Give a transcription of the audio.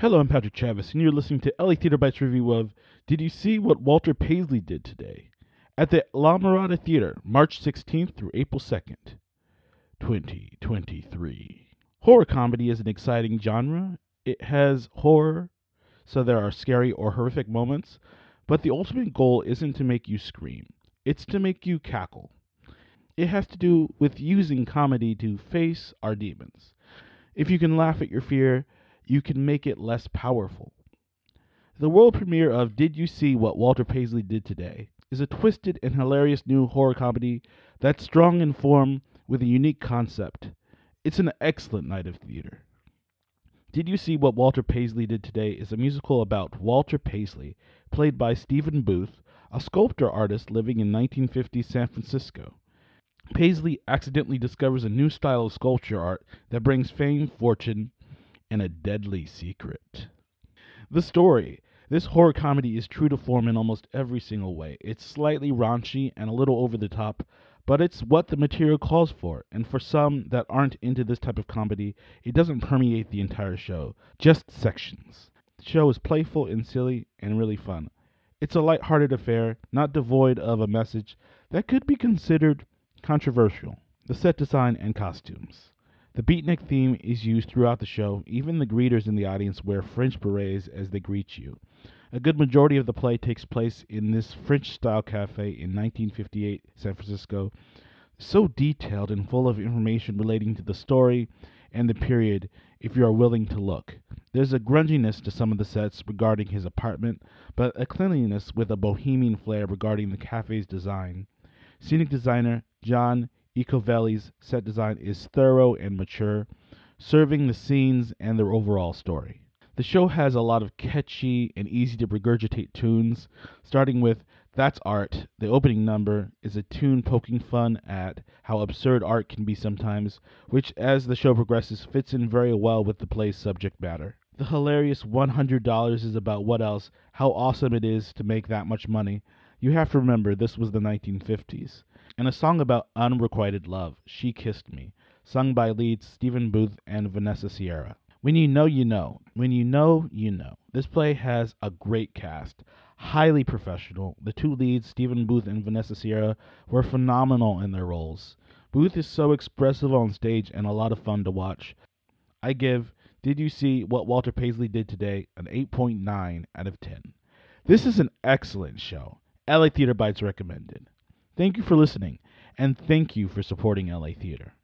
Hello, I'm Patrick Travis, and you're listening to LA Theater Bites review of Did You See What Walter Paisley Did Today? At the La Mirada Theater, March 16th through April 2nd, 2023. Horror comedy is an exciting genre. It has horror, so there are scary or horrific moments, but the ultimate goal isn't to make you scream, it's to make you cackle. It has to do with using comedy to face our demons. If you can laugh at your fear, you can make it less powerful. The world premiere of Did You See What Walter Paisley Did Today is a twisted and hilarious new horror comedy that's strong in form with a unique concept. It's an excellent night of theater. Did You See What Walter Paisley Did Today is a musical about Walter Paisley, played by Stephen Booth, a sculptor artist living in 1950 San Francisco. Paisley accidentally discovers a new style of sculpture art that brings fame, fortune, and a deadly secret. The story. This horror comedy is true to form in almost every single way. It's slightly raunchy and a little over the top, but it's what the material calls for, and for some that aren't into this type of comedy, it doesn't permeate the entire show, just sections. The show is playful and silly and really fun. It's a light-hearted affair, not devoid of a message that could be considered controversial. The set design and costumes. The beatnik theme is used throughout the show. Even the greeters in the audience wear French berets as they greet you. A good majority of the play takes place in this French style cafe in 1958 San Francisco. So detailed and full of information relating to the story and the period if you are willing to look. There's a grunginess to some of the sets regarding his apartment, but a cleanliness with a bohemian flair regarding the cafe's design. Scenic designer John Iacovelli's set design is thorough and mature, serving the scenes and their overall story. The show has a lot of catchy and easy to regurgitate tunes, starting with That's Art. The opening number is a tune poking fun at how absurd art can be sometimes, which, as the show progresses, fits in very well with the play's subject matter. The hilarious $100 is about what else, how awesome it is to make that much money. You have to remember, this was the 1950s and a song about unrequited love, She Kissed Me, sung by leads Stephen Booth and Vanessa Sierra. When you know, you know. When you know, you know. This play has a great cast, highly professional. The two leads, Stephen Booth and Vanessa Sierra, were phenomenal in their roles. Booth is so expressive on stage and a lot of fun to watch. I give Did You See What Walter Paisley Did Today an 8.9 out of 10. This is an excellent show. LA Theater Bites recommended. Thank you for listening, and thank you for supporting LA Theater.